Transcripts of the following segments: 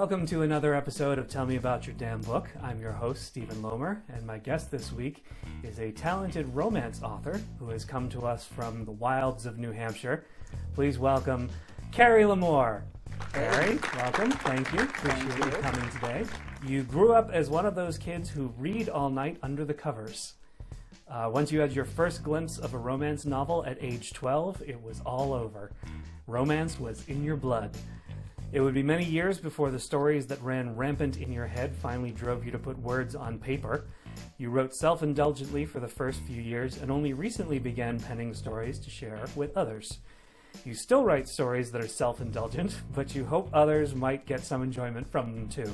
Welcome to another episode of Tell Me About Your Damn Book. I'm your host, Stephen Lomer, and my guest this week is a talented romance author who has come to us from the wilds of New Hampshire. Please welcome Carrie Lamore. Carrie, welcome. Thank you. Appreciate you. coming today. You grew up as one of those kids who read all night under the covers. Uh, once you had your first glimpse of a romance novel at age 12, it was all over. Romance was in your blood. It would be many years before the stories that ran rampant in your head finally drove you to put words on paper. You wrote self indulgently for the first few years and only recently began penning stories to share with others. You still write stories that are self indulgent, but you hope others might get some enjoyment from them too.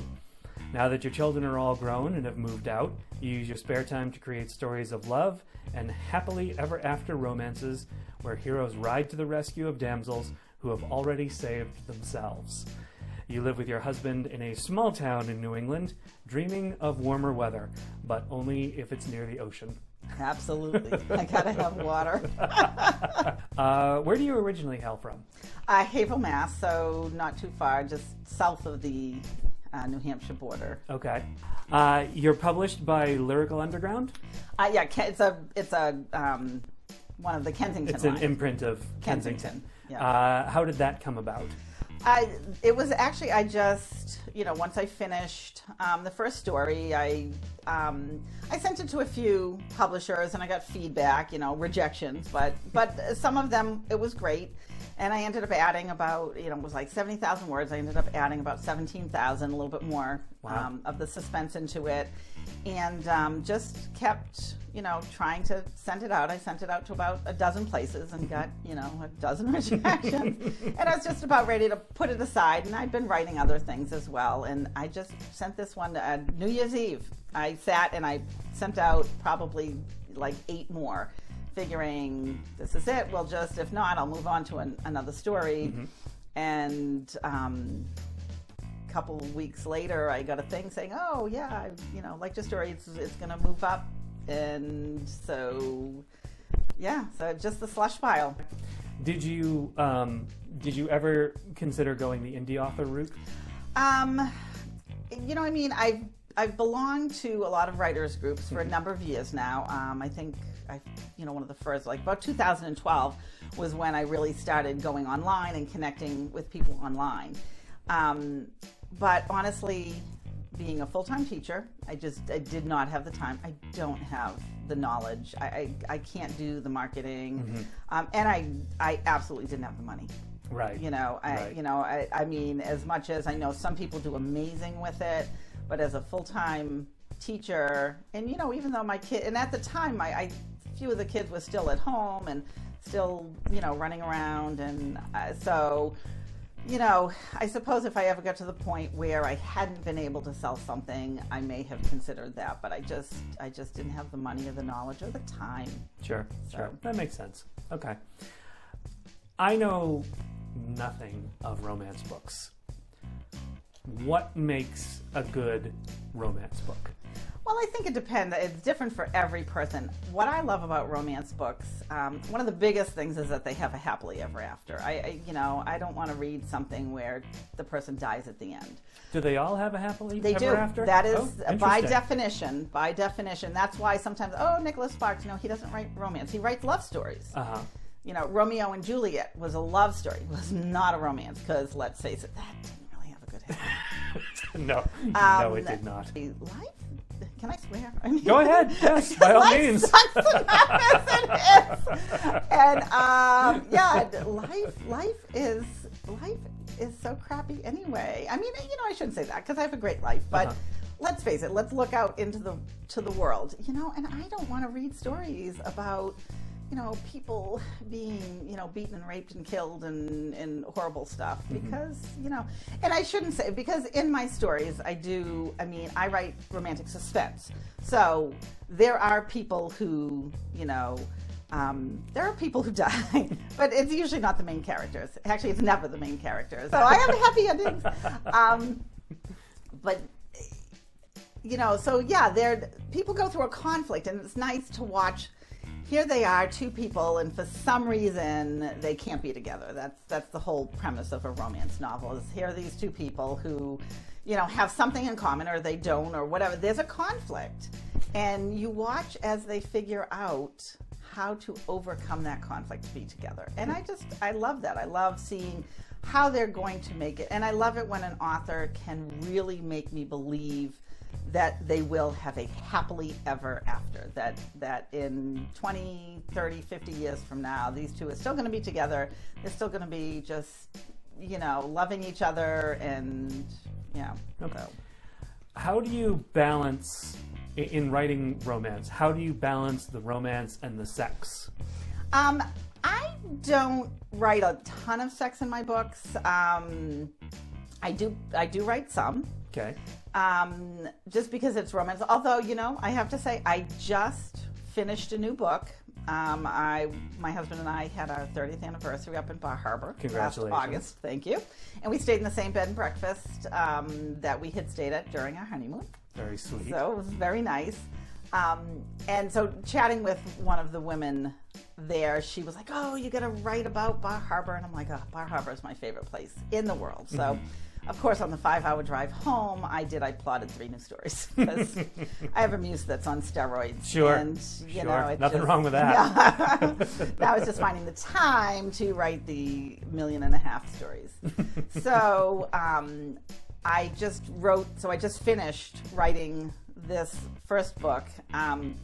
Now that your children are all grown and have moved out, you use your spare time to create stories of love and happily ever after romances where heroes ride to the rescue of damsels who have already saved themselves. You live with your husband in a small town in New England, dreaming of warmer weather, but only if it's near the ocean. Absolutely. I gotta have water. Uh, where do you originally hail from? Uh, Haverhill, Mass, so not too far, just south of the uh, New Hampshire border. Okay. Uh, you're published by Lyrical Underground? Uh, yeah, it's a it's a um, one of the Kensington. It's an lines. imprint of Kensington. Kensington, yeah. Uh, how did that come about? I, it was actually I just you know once I finished um, the first story I um, I sent it to a few publishers and I got feedback you know rejections but but some of them it was great and I ended up adding about you know it was like seventy thousand words. I ended up adding about seventeen thousand a little bit more Wow. um, of the suspense into it. And um, just kept you know trying to send it out. I sent it out to about a dozen places and got you know a dozen rejections. And I was just about ready to put it aside. And I'd been writing other things as well. And I just sent this one uh, New Year's Eve. I sat and I sent out probably like eight more figuring this is it well just if not I'll move on to an, another story and um, couple weeks later, I got a thing saying, "Oh yeah, I, you know, like your story, it's, it's going to move up," and so yeah, so just the slush pile. Did you um, did you ever consider going the indie author route? Um, you know, I mean, I've I've belonged to a lot of writers groups for a number of years now. Um, I think I, you know, one of the first, like about 2012, was when I really started going online and connecting with people online. Um, but honestly, being a full-time teacher, I just I did not have the time. I don't have the knowledge. I I, I can't do the marketing, um, and I I absolutely didn't have the money. Right. You know, I Right. you know, I, I mean, as much as I know some people do amazing with it, but as a full time teacher, and you know, even though my kid, and at the time, my I, few of the kids were still at home and still, you know, running around, and uh, so. You know, I suppose if I ever got to the point where I hadn't been able to sell something, I may have considered that, but I just, I just didn't have the money or the knowledge or the time. Sure, sure. That makes sense. Okay. I know nothing of romance books. What makes a good romance book? Well, I think it depends. It's different for every person. What I love about romance books, um, one of the biggest things is that they have a happily ever after. I, I you know, I don't want to read something where the person dies at the end. Do they all have a happily They ever do. after? That is, Oh, by definition, by definition. That's why sometimes, oh, Nicholas Sparks, you know, he doesn't write romance. He writes love stories. Uh-huh. You know, Romeo and Juliet was a love story. It was not a romance because, let's face it, that didn't really have a good ending. no, no, Um, it did not. Life? Can I swear? I mean, Go ahead. Yes, by all means. sucks enough as it is. And um, yeah, life, life is life is so crappy anyway. I mean, you know, I shouldn't say that because I have a great life, but. Uh-huh. Let's face it. Let's look out into the to the world, you know. And I don't want to read stories about, you know, people being, you know, beaten and raped and killed and, and horrible stuff because, you know, and I shouldn't say because in my stories I do. I mean, I write romantic suspense, so there are people who, you know. Um, there are people who die, but it's usually not the main characters. Actually, it's never the main characters. So I have happy endings. Um, but you know, so yeah, there people go through a conflict, and it's nice to watch. Here they are, two people, and for some reason they can't be together. That's that's the whole premise of a romance novel. Is here are these two people who, you know, have something in common or they don't or whatever. There's a conflict. And you watch as they figure out how to overcome that conflict to be together. And I just, I love that. I love seeing how they're going to make it. And I love it when an author can really make me believe that they will have a happily ever after that that in 20 30 50 years from now these two are still going to be together they're still going to be just you know loving each other and know Okay. so. How do you balance in writing romance? How do you balance the romance and the sex? Um, I don't write a ton of sex in my books. Um, I do. I do write some. Okay. Um, just because it's romance. Although you know, I have to say, I just finished a new book. Um, I, my husband and I had our 30th anniversary up in Bar Harbor Congratulations. last August. Thank you. And we stayed in the same bed and breakfast um, that we had stayed at during our honeymoon. Very sweet. So it was very nice. Um, and so chatting with one of the women there, she was like, "Oh, you got to write about Bar Harbor," and I'm like, "Oh, Bar Harbor is my favorite place in the world." So, of course, on the five-hour drive home, I did. I plotted three new stories because I have a muse that's on steroids. Sure, and you sure. know, Nothing just- wrong with that. Yeah. I was just finding the time to write the million and a half stories. so um, I just wrote. So I just finished writing this first book. Um,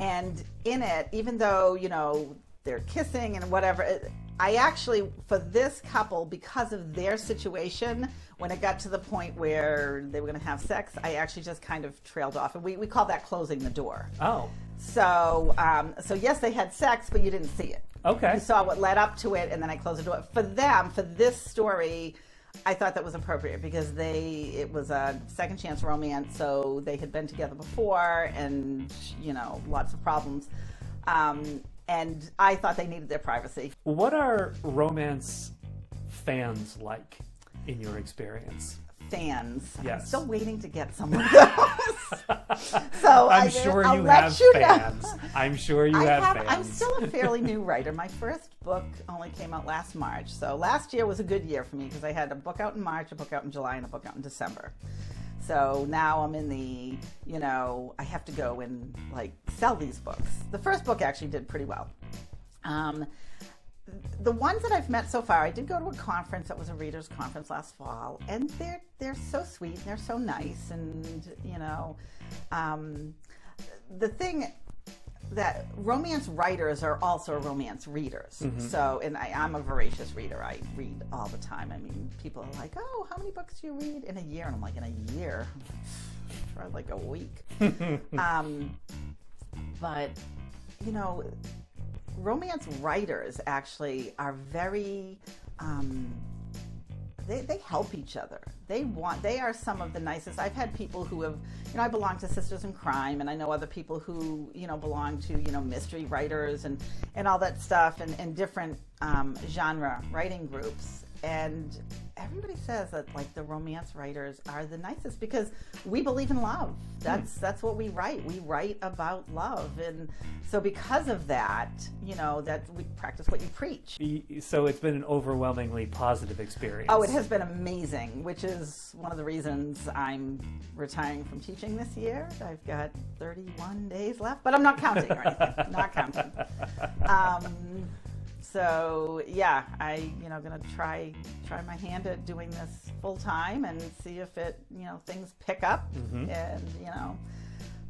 and in it, even though, you know, they're kissing and whatever, I actually, for this couple, because of their situation, when it got to the point where they were going to have sex, I actually just kind of trailed off. And we, we call that closing the door. Oh, So, um, so yes, they had sex, but you didn't see it. okay. You saw what led up to it, and then I closed the door. For them, for this story, I thought that was appropriate because they it was a second chance romance, so they had been together before, and you know, lots of problems. Um, and I thought they needed their privacy. What are romance fans like in your experience? Fans, I'm Yes. still waiting to get some of those. so I'm I, sure I'll you have you know. fans. I'm sure you I have, have, fans. I'm still a fairly new writer. My first book only came out last March. So last year was a good year for me because I had a book out in March, a book out in July, and a book out in December. So now I'm in the, you know, I have to go and like sell these books. The first book actually did pretty well. Um, the ones that I've met so far, I did go to a conference that was a readers conference last fall, and they're they're so sweet and they're so nice, and you know, um, the thing that romance writers are also romance readers. So, and I, I'm a voracious reader. I read all the time. I mean, people are like, "Oh, how many books do you read in a year?" And I'm like, "In a year, for like a week." um, but you know, romance writers actually are very um, they, they help each other. They want they are some of the nicest. I've had people who have you know i belong to sisters in crime and i know other people who you know belong to you know mystery writers and and all that stuff and, and different um, genre writing groups. And everybody says that like the romance writers are the nicest because we believe in love that's that's what we write we write about love and so because of that you know that we practice what you preach So it's been an overwhelmingly positive experience. Oh, it has been amazing, which is one of the reasons I'm retiring from teaching this year. I've got 31 days left, but I'm not counting or anything. not counting. Um, so yeah, I you know gonna try try my hand at doing this full time and see if it you know things pick up and you know.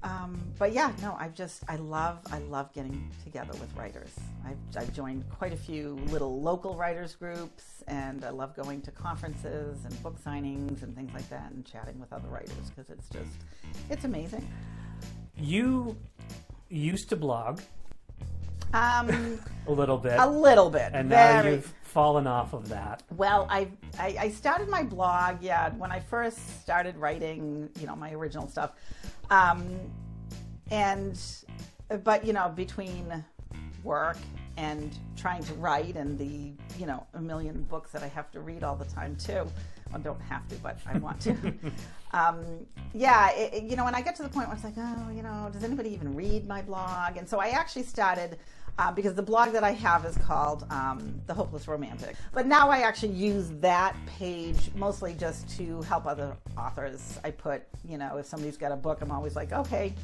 Um, but yeah, no, I've just I love I love getting together with writers. I've, I've joined quite a few little local writers groups, and I love going to conferences and book signings and things like that, and chatting with other writers because it's just it's amazing. You used to blog Um, a little bit, a little bit, and now very. you've fallen off of that. Well, I, I I started my blog, yeah, when I first started writing, you know, my original stuff, um, and but you know, between work and trying to write and the you know a million books that I have to read all the time too. I don't have to, but I want to. um, yeah, it, it- you know, when I get to the point where it's like, oh, you know, does anybody even read my blog? And so I actually started Um, because the blog that I have is called um, The Hopeless Romantic. But now I actually use that page mostly just to help other authors. I put, you know, if somebody's got a book, I'm always like, okay,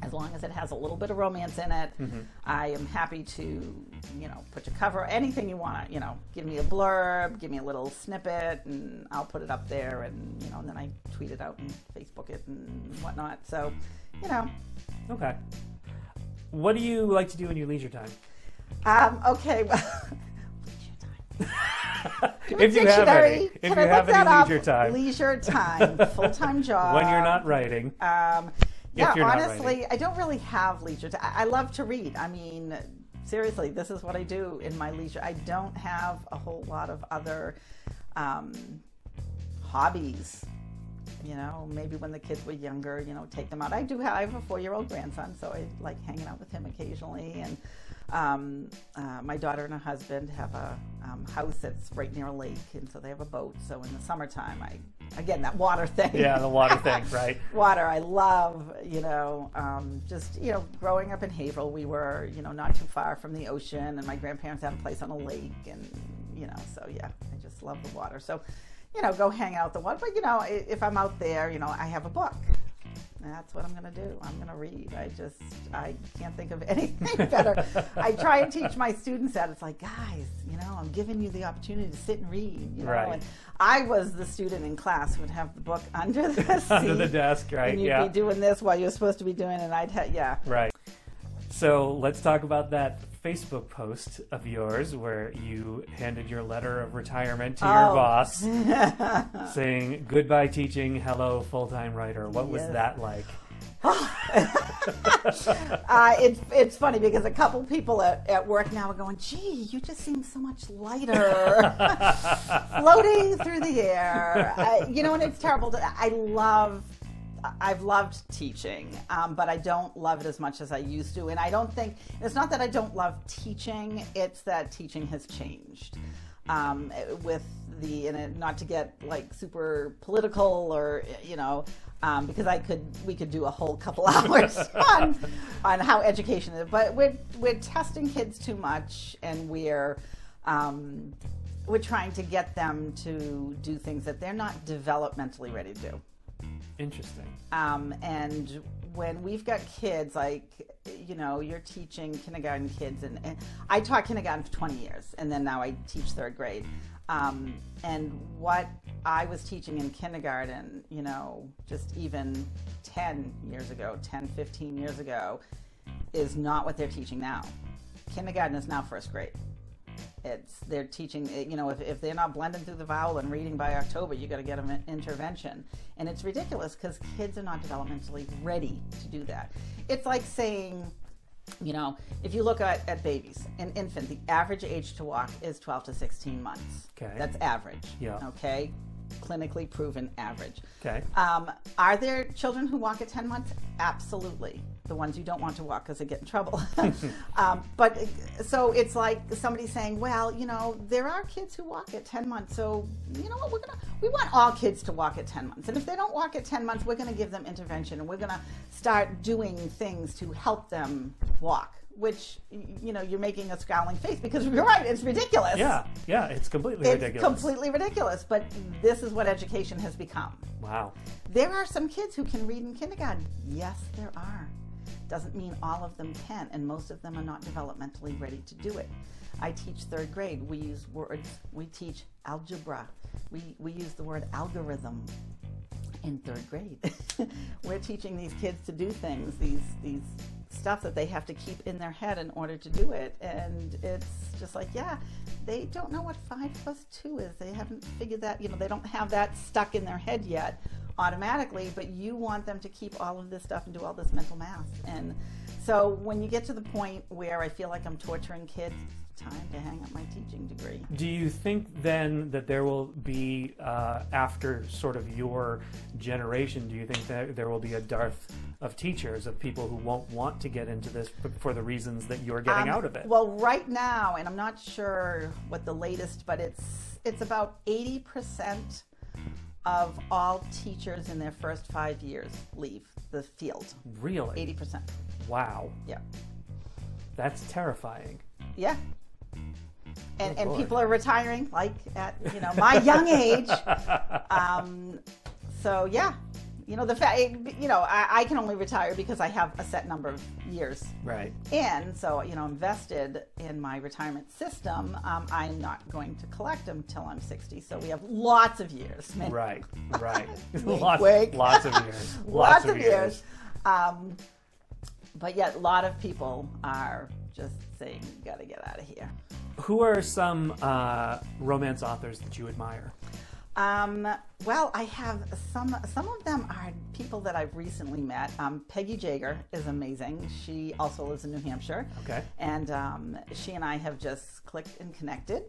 as long as it has a little bit of romance in it, Mm-hmm. I am happy to, you know, put your cover, anything you want to, you know, give me a blurb, give me a little snippet, and I'll put it up there, and you know, and then I tweet it out and Facebook it and whatnot. So, you know, Okay. What do you like to do in your leisure time? um, okay. Time. if you have any. If Can you I have any up? leisure time. Leisure time, full time job. when you're not writing. Um, yeah, honestly. I don't really have leisure. I I love to read. I mean, seriously, this is what I do in my leisure. I don't have a whole lot of other um, hobbies. You know, maybe when the kids were younger, you know, take them out. I do have, I have a four year old grandson, so I like hanging out with him occasionally. And um, uh, my daughter and her husband have a um, house that's right near a lake, and so they have a boat. So in the summertime, I, again, that water thing. Yeah, the water thing, right? water i love you know um, just you know growing up in haverhill we were you know not too far from the ocean and my grandparents had a place on a lake and you know so yeah i just love the water so you know go hang out the water but you know if i'm out there you know i have a book that's what i'm going to do i'm going to read i just i can't think of anything better i try and teach my students that it's like guys you know i'm giving you the opportunity to sit and read you know Right. and i was the student in class who would have the book under the seat Under the desk, right? and you'd Yeah. be doing this while you're supposed to be doing, and I'd ha- yeah. Right. So let's talk about that Facebook post of yours where you handed your letter of retirement to your Oh. boss saying goodbye teaching, hello full time writer. What was that like? Uh, it's it's funny because a couple people at, at work now are going, "Gee, you just seem so much lighter, floating through the air." I, you know, and it's terrible. To, I love. I've loved teaching, um, but I don't love it as much as I used to. And I don't think it's not that I don't love teaching; it's that teaching has changed. Um, with the and it, not to get like super political or you know um, because I could we could do a whole couple hours on on how education is, but we're we're testing kids too much and we're um, we're trying to get them to do things that they're not developmentally ready to do. Interesting. Um, and when we've got kids, like, you know, you're teaching kindergarten kids, and, and I taught kindergarten for 20 years, and then now I teach third grade. Um, and what I was teaching in kindergarten, you know, just even 10 years ago, 10, 15 years ago, is not what they're teaching now. Kindergarten is now first grade it's they're teaching you know if, if they're not blending through the vowel and reading by october you got to get them an intervention and it's ridiculous because kids are not developmentally ready to do that it's like saying you know if you look at, at babies an infant the average age to walk is 12 to 16 months Okay. that's average Yeah. okay clinically proven average Okay. um, are there children who walk at 10 months? Absolutely. The ones you don't want to walk because they get in trouble. um, but so it's like somebody saying, well, you know, there are kids who walk at 10 months. So, you know what? We're to, we want all kids to walk at 10 months. And if they don't walk at 10 months, we're going to give them intervention and we're going to start doing things to help them walk. Which you know you're making a scowling face because you're right. It's ridiculous. Yeah. Yeah. It's completely it's ridiculous. completely ridiculous. But this is what education has become. wow. There are some kids who can read in kindergarten. Yes, there are. Doesn't mean all of them can, and most of them are not developmentally ready to do it. I teach third grade. We use words. We teach algebra. We, we use the word algorithm in third grade. We're teaching these kids to do things, these these stuff that they have to keep in their head in order to do it. And it's just like, yeah, they don't know what five plus two is. They haven't figured that, you know, they don't have that stuck in their head yet automatically, but you want them to keep all of this stuff and do all this mental math. And so when you get to the point where I feel like I'm torturing kids, it's time to hang up my teaching degree. Do you think then that there will be, uh, after sort of your generation, do you think that there will be a dearth of teachers, of people who won't want to get into this for the reasons that you're getting Um, out of it? Well, right now, and I'm not sure what the latest, but it's it's about 80% of all teachers in their first five years leave the field. really? 80%. Wow. Yeah. That's terrifying. Yeah. And, Oh, and boy. people are retiring, like at you know my young age. Um, so yeah, you know the fact, you know, I, I can only retire because I have a set number of years Right. in. So you know, invested in my retirement system. Um, I'm not going to collect them until I'm 60. So we have lots of years. Right. Right. Lots, lots of years. lots, of years. Um, but yet, a lot of people are just saying, "You got to get out of here." Who are some uh, romance authors that you admire? Um, well, I have some. Some of them are people that I've recently met. Um, Peggy Jaeger is amazing. She also lives in New Hampshire. Okay. And um, she and I have just clicked and connected.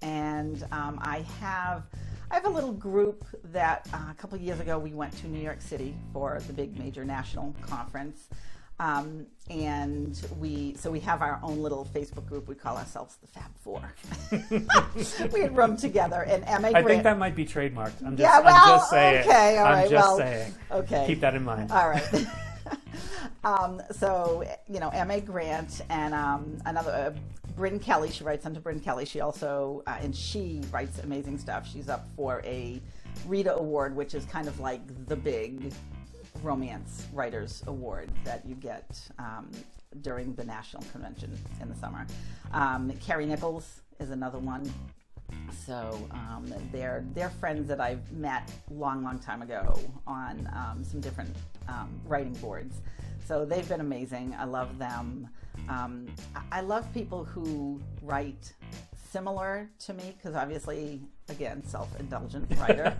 And um, I have. I have a little group that uh, a couple of years ago we went to New York City for the big major national conference. Um, and we so we have our own little Facebook group. We call ourselves the Fab Four. we had room together, and Emma. I think that might be trademarked. I'm just, Yeah, I'm well, just saying. okay, all I'm just well, saying. okay. Keep that in mind. All right. um, so, you know, M.A. Grant and um, another, uh, Bryn Kelly, she writes under Bryn Kelly. She also, uh, and she writes amazing stuff. She's up for a Rita Award, which is kind of like the big romance writers award that you get um, during the national convention in the summer. Um, Carrie Nichols is another one. So um, they're they're friends that I've met long, long time ago on um, some different um, writing boards. So they've been amazing. I love them. Um, I- I love people who write similar to me because obviously, again, self-indulgent writer.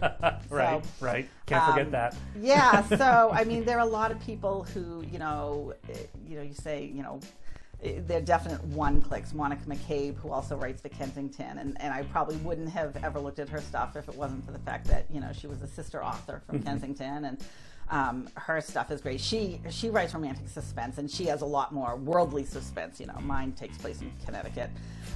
right. So, right. Can't forget um, that. yeah so i mean there are a lot of people who you know eh, you know you say you know eh, they're definite one clicks monica mccabe who also writes for kensington and, and i probably wouldn't have ever looked at her stuff if it wasn't for the fact that you know she was a sister author from kensington and um, her stuff is great. She she writes romantic suspense, and she has a lot more worldly suspense. You know, mine takes place in Connecticut,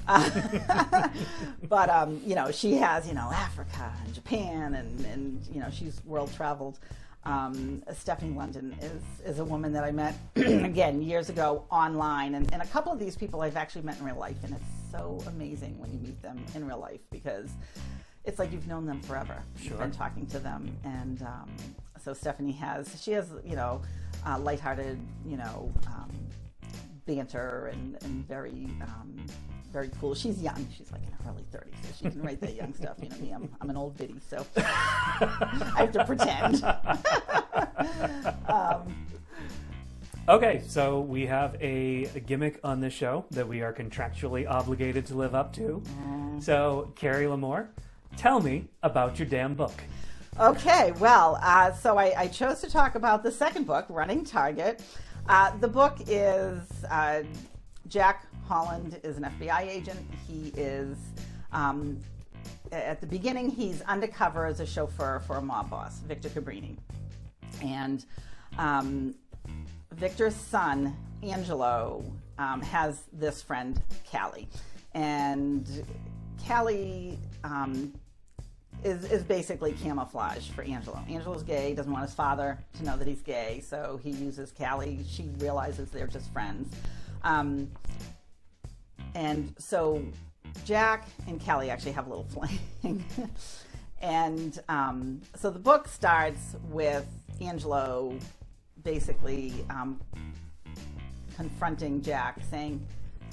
uh, but um, you know, she has you know Africa and Japan, and and you know, she's world traveled. Um, Stephanie London is is a woman that I met again years ago online, and, and a couple of these people I've actually met in real life, and it's so amazing when you meet them in real life because it's like you've known them forever. Sure. You've been talking to them, and um, so Stephanie has she has you know uh, lighthearted you know um, banter and and very um, very cool. She's young. She's like in her early 30s, so she can write that young stuff. You know me, I'm, I'm an old biddy, so I have to pretend. um, Okay, so we have a, a gimmick on this show that we are contractually obligated to live up to. So, Carrie Lamore, tell me about your damn book. Okay, well, uh, so I, I chose to talk about the second book, Running Target. Uh, the book is uh, Jack Holland is an FBI agent. He is, um, at the beginning, he's undercover as a chauffeur for a mob boss, Victor Cabrini. And um, Victor's son, Angelo, um, has this friend, Callie. And Callie um, is, is basically camouflage for Angelo. Angelo's gay, doesn't want his father to know that he's gay, so he uses Callie. She realizes they're just friends. Um, and so Jack and Callie actually have a little fling. and um, so the book starts with Angelo basically um, confronting Jack, saying,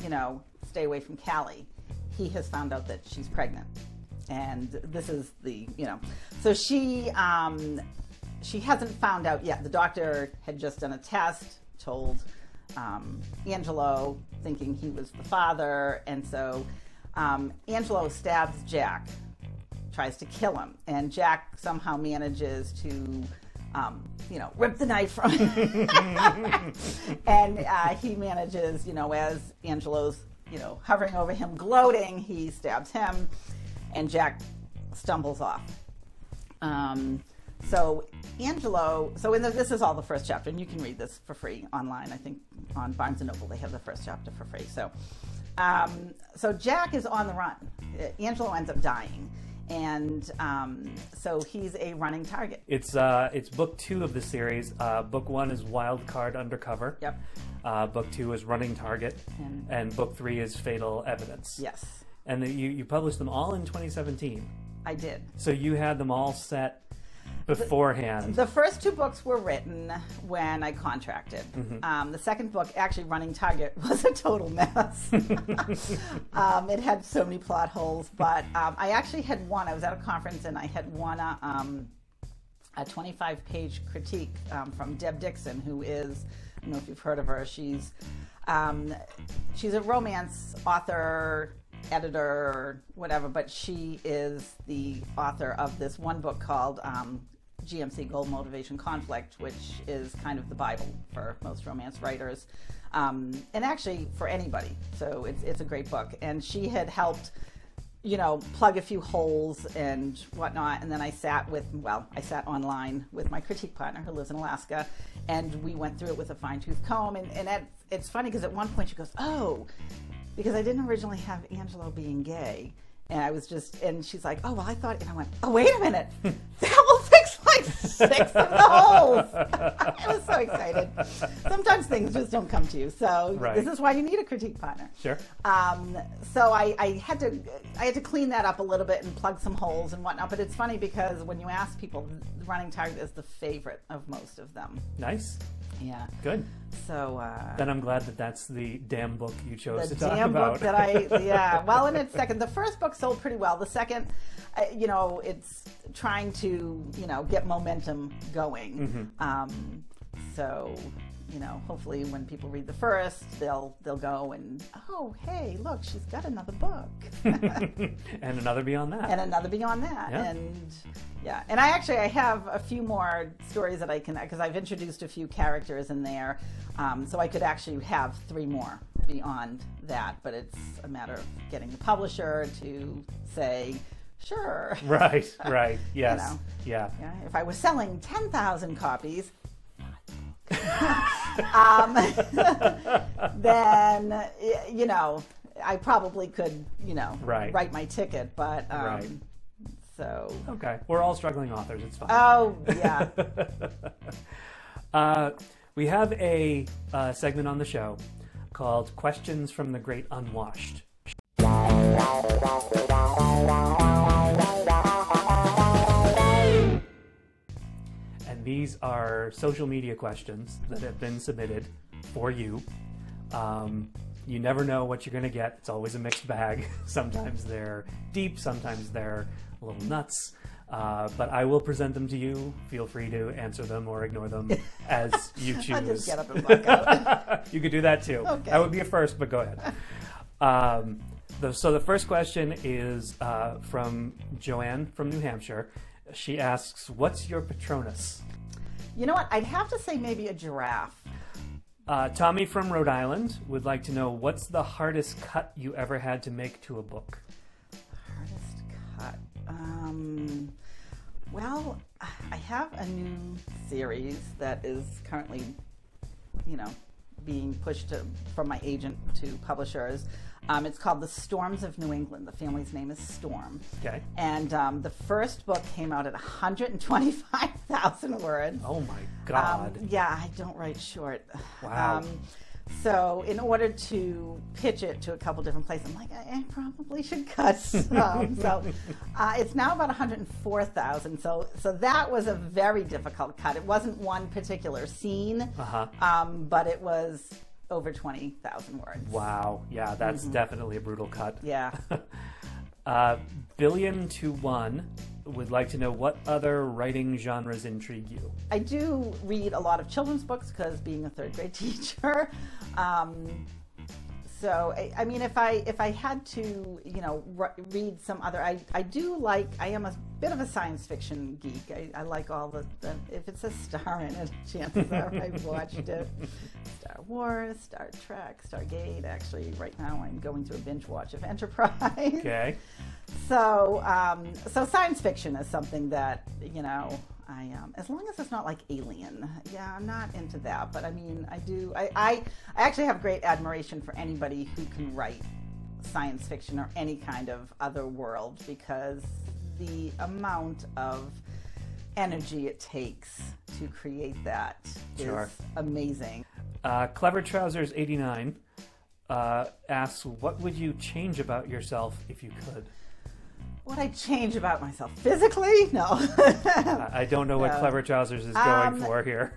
you know, stay away from Callie. He has found out that she's pregnant. And this is the, you know, so she, um, she hasn't found out yet. The doctor had just done a test, told um, Angelo, thinking he was the father, and so um, Angelo stabs Jack, tries to kill him, and Jack somehow manages to, um, you know, rip the knife from him, and uh, he manages, you know, as Angelo's, you know, hovering over him, gloating, he stabs him, and Jack stumbles off. Um, so Angelo, so in the, this is all the first chapter, and you can read this for free online. I think on Barnes and Noble they have the first chapter for free. So, um, so Jack is on the run. Uh, Angelo ends up dying, and um, so he's a running target. It's uh, it's book two of the series. Uh, book one is Wild Card Undercover. Yep. Uh, book two is Running Target, And- and book three is Fatal Evidence. Yes, And the, you you published them all in 2017. I did. So you had them all set beforehand. The first two books were written when I contracted. Um, the second book, actually, Running Target, was a total mess. um, it had so many plot holes, but um, I actually had one. I was at a conference and I had won a, um, a 25 page critique um, from Deb Dixon, who is, I don't know if you've heard of her, she's, um, she's a romance author, editor, or whatever, but she is the author of this one book called um, GMC Goal Motivation Conflict, which is kind of the Bible for most romance writers. Um, and actually for anybody. So it's, it's a great book. And she had helped you know, plug a few holes and whatnot. And then I sat with, well, I sat online with my critique partner who lives in Alaska, and we went through it with a fine tooth comb. And, and it's funny because at one point she goes, Oh, because I didn't originally have Angelo being gay. And I was just, and she's like, Oh, well, I thought, and I went, Oh, wait a minute. That will fix like six of the holes. I was so excited. Sometimes things just don't come to you. So Right. this is why you need a critique partner. sure. Um, so I, I had to I had to clean that up a little bit and plug some holes and whatnot. But it's funny because when you ask people, Running Target is the favorite of most of them. Nice. Yeah. Good. So uh, Then I'm glad that that's the damn book you chose the to talk about. The damn book that I yeah. Well, in its second, the first book sold pretty well. The second, uh, you know, it's trying to you know get momentum going. Um, so you know, hopefully when people read the first, they'll they'll go and oh hey look she's got another book. and another beyond that. and another beyond that Yeah. and yeah and i actually i have a few more stories that i can because i've introduced a few characters in there um, so i could actually have three more beyond that but it's a matter of getting the publisher to say sure right, right. Yes. know. Yeah. yeah, if i was selling 10000 copies um, then you know i probably could you know Right. write my ticket but um, Right. so Okay. We're all struggling authors. It's fine. Oh yeah, Uh, we have a uh, segment on the show called Questions from the Great Unwashed. These are social media questions that have been submitted for you. Um, you never know what you're going to get. It's always a mixed bag. sometimes they're deep, sometimes they're a little nuts. Uh, but I will present them to you. Feel free to answer them or ignore them as you choose. I'll just get up and walk out. you could do that too. Okay. That would be a first, but go ahead. Um, the, so the first question is uh, from Joanne from New Hampshire. She asks, "What's your Patronus?" You know what? I'd have to say maybe a giraffe. Uh, Tommy from Rhode Island would like to know what's the hardest cut you ever had to make to a book. Hardest cut. Um, well, I have a new series that is currently, you know, being pushed to, from my agent to publishers. Um, it's called The Storms of New England. The family's name is Storm. Okay. And um, the first book came out at 125,000 words. Oh my Um, God. yeah, I don't write short. Wow. Um, so, in order to pitch it to a couple different places, I'm like, I, I probably should cut. Um, so, uh, it's now about 104,000. So, so that was a very difficult cut. It wasn't one particular scene, Uh-huh. um, but it was over 20,000 words. Wow. Yeah, that's definitely a brutal cut. Mm-hmm. Yeah. Uh, Billion to one would like to know what other writing genres intrigue you. I do read a lot of children's books because being a third grade teacher. Um, so I, I mean, if I if I had to, you know, r- read some other, I, I do like. I am a bit of a science fiction geek. I, I like all the, the if it says star in it, chances are I've watched it. Star Wars, Star Trek, Stargate. Actually, right now I'm going through a binge watch of Enterprise. Okay. So, um, so science fiction is something that you know. I um, as long as it's not like Alien. Yeah, I'm not into that. But I mean, I do. I I, I actually have great admiration for anybody who can write science fiction or any kind of other world because the amount of energy it takes to create that is Sure. amazing. Uh, Clever Trousers 89 uh, asks, What would you change about yourself if you could? What I change about myself physically? No. I I don't know what No. Clever Trousers is going Um, for here.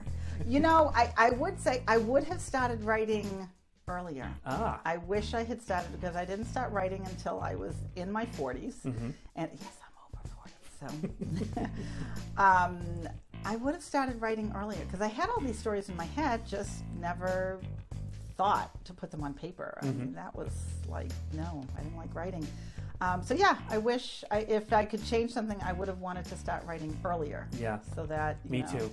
you know, I, I would say I would have started writing earlier. Ah, I wish I had started because I didn't start writing until I was in my 40s. Mm-hmm. And yes, I'm over 40. So um, I would have started writing earlier because I had all these stories in my head, just never thought to put them on paper. I Mm-hmm. mean, that was like, no, I didn't like writing. Um, so yeah, I wish I, if I could change something, I would have wanted to start writing earlier. Yeah. So that you me know-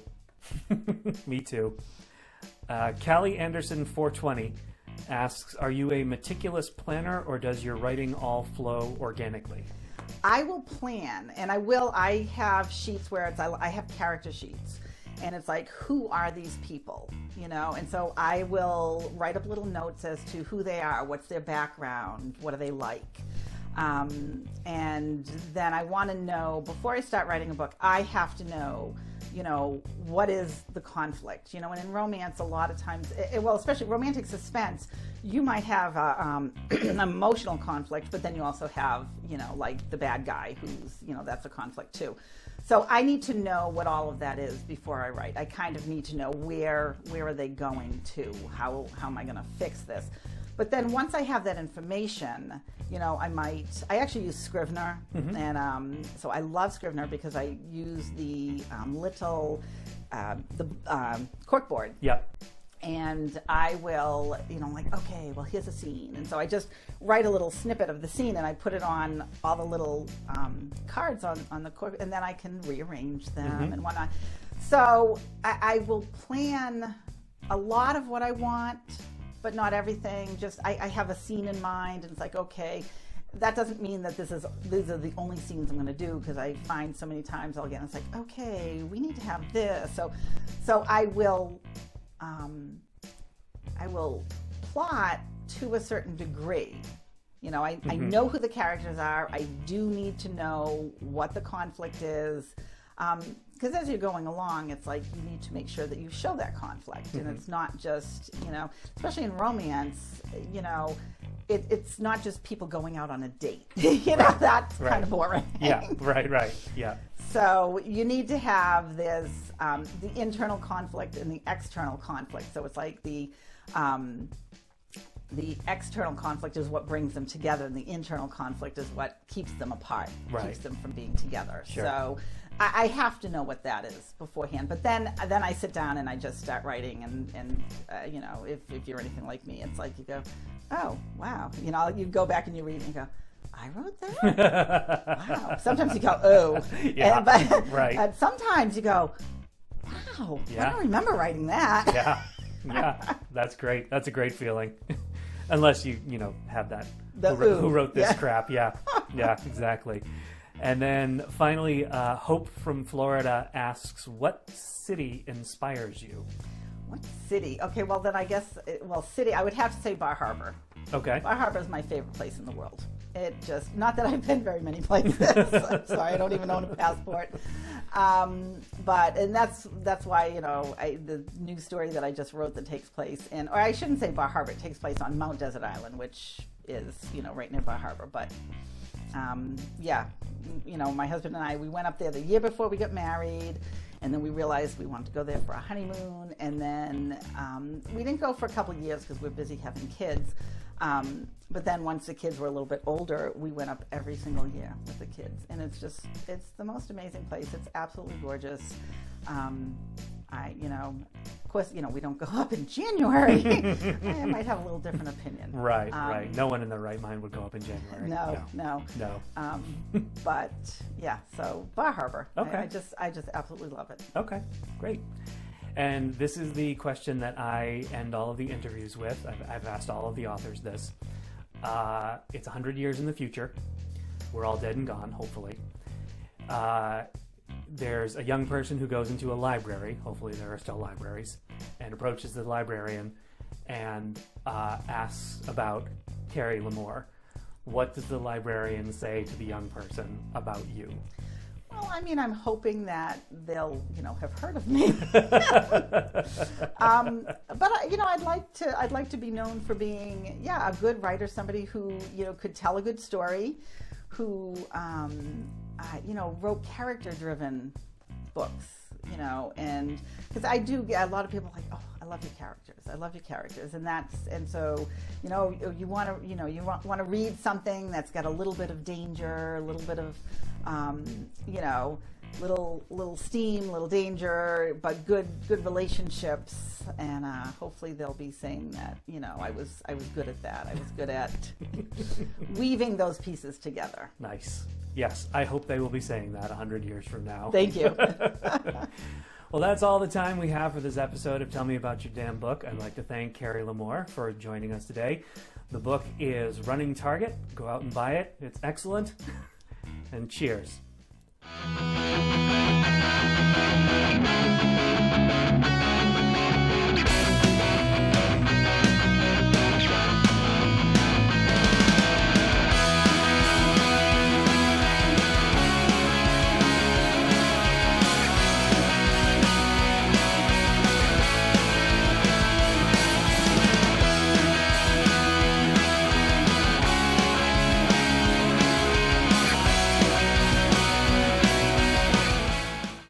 too. me too. Uh, Callie Anderson 420 asks, Are you a meticulous planner or does your writing all flow organically? I will plan, and I will. I have sheets where it's I, I have character sheets, and it's like who are these people, you know? And so I will write up little notes as to who they are, what's their background, what are they like, um, and then I want to know before I start writing a book. I have to know. You know what is the conflict? You know, and in romance, a lot of times, eh, eh, well, especially romantic suspense, you might have a, um, an emotional conflict, but then you also have, you know, like the bad guy who's, you know, that's a conflict too. So I need to know what all of that is before I write. I kind of need to know where where are they going to? How how am I going to fix this? But then once I have that information, you know, I might. I actually use Scrivener, and um, so I love Scrivener because I use the um, little uh, the um, corkboard Yep. and I will, you know, like, okay, well, here's a scene. And so I just write a little snippet of the scene and I put it on all the little um, cards on, on the court, and then I can rearrange them and whatnot. So I, I will plan a lot of what I want, but not everything. Just I, I have a scene in mind, and it's like, okay. That doesn't mean that this is these are the only scenes I'm going to do because I find so many times I'll get it's like okay we need to have this so so I will um, I will plot to a certain degree. You know, I, I know who the characters are. I do need to know what the conflict is. Because as you're going along, it's like you need to make sure that you show that conflict. And it's not just, you know, especially in romance, you know, it, it's not just people going out on a date. you know, that's Right. kind of boring. Yeah, right, right. Yeah. So you need to have this um, the internal conflict and the external conflict. So it's like the um, the external conflict is what brings them together, and the internal conflict is what keeps them apart, Right. keeps them from being together. Sure. So I, I have to know what that is beforehand. But then then I sit down and I just start writing, and and uh, you know if if you're anything like me, it's like you go, oh wow, you know you go back and you read and you go. I wrote that. wow. Sometimes you go, oh, Yeah, And- but, right. Sometimes you go, wow, I don't remember writing that. Yeah. Yeah. That's great. That's a great feeling. Unless you, you know, have that. The who, wrote- who wrote this Yeah. crap? Yeah. Yeah, exactly. And then finally, uh, Hope from Florida asks, "What city inspires you?" What city? Okay, well then I guess, well, city. I would have to say Bar Harbor. Okay. Bar Harbor is my favorite place in the world. It just, not that I've been very many places. I'm sorry, I don't even own a passport. Um, but and that's that's why you know I, the new story that I just wrote that takes place in, or I shouldn't say Bar Harbor. It takes place on Mount Desert Island, which is you know right near Bar Harbor. But um, yeah, you know, my husband and I, we went up there the year before we got married, and then we realized we wanted to go there for a honeymoon, and then um, we didn't go for a couple years because we're busy having kids. Um, but then once the kids were a little bit older, we went up every single year with the kids, and it's just it's the most amazing place. It's absolutely gorgeous. Um, I, you know, of course, you know, we don't go up in January. I might have a little different opinion. Right, Um, right. No one in their right mind would go up in January. No, no. No. Um, but yeah, so Bar Harbor. I- Okay. I, just, I just absolutely love it. Okay, great. And this is the question that I end all of the interviews with. I've, I've asked all of the authors this. Uh, it's 100 years in the future. We're all dead and gone, hopefully. Uh, there's a young person who goes into a library, hopefully, there are still libraries, and approaches the librarian and uh, asks about Carrie Lamore. what does the librarian say to the young person about you? Well, I mean, I'm hoping that they'll, you know, have heard of me. um, but I, you know, I'd like to, I'd like to be known for being, yeah, a good writer, somebody who, you know, could tell a good story, who, um, uh, you know, wrote character-driven books, you know, and because I do, get a lot of people like, oh, love your characters. I love your characters, and that's, and so, you know, you want to, you know, you want, want to read something that's got a little bit of danger, a little bit of, um, you know, little little steam, little danger, but good good relationships, and uh, hopefully they'll be saying that you know I was I was good at that. I was good at weaving those pieces together. Nice. Yes, I hope they will be saying that 100 years from now. Thank you. Well, that's all the time we have for this episode of Tell Me About Your Damn Book. I'd like to thank Carrie Lamore for joining us today. The book is Running Target. Go out and buy it, it's excellent. and cheers.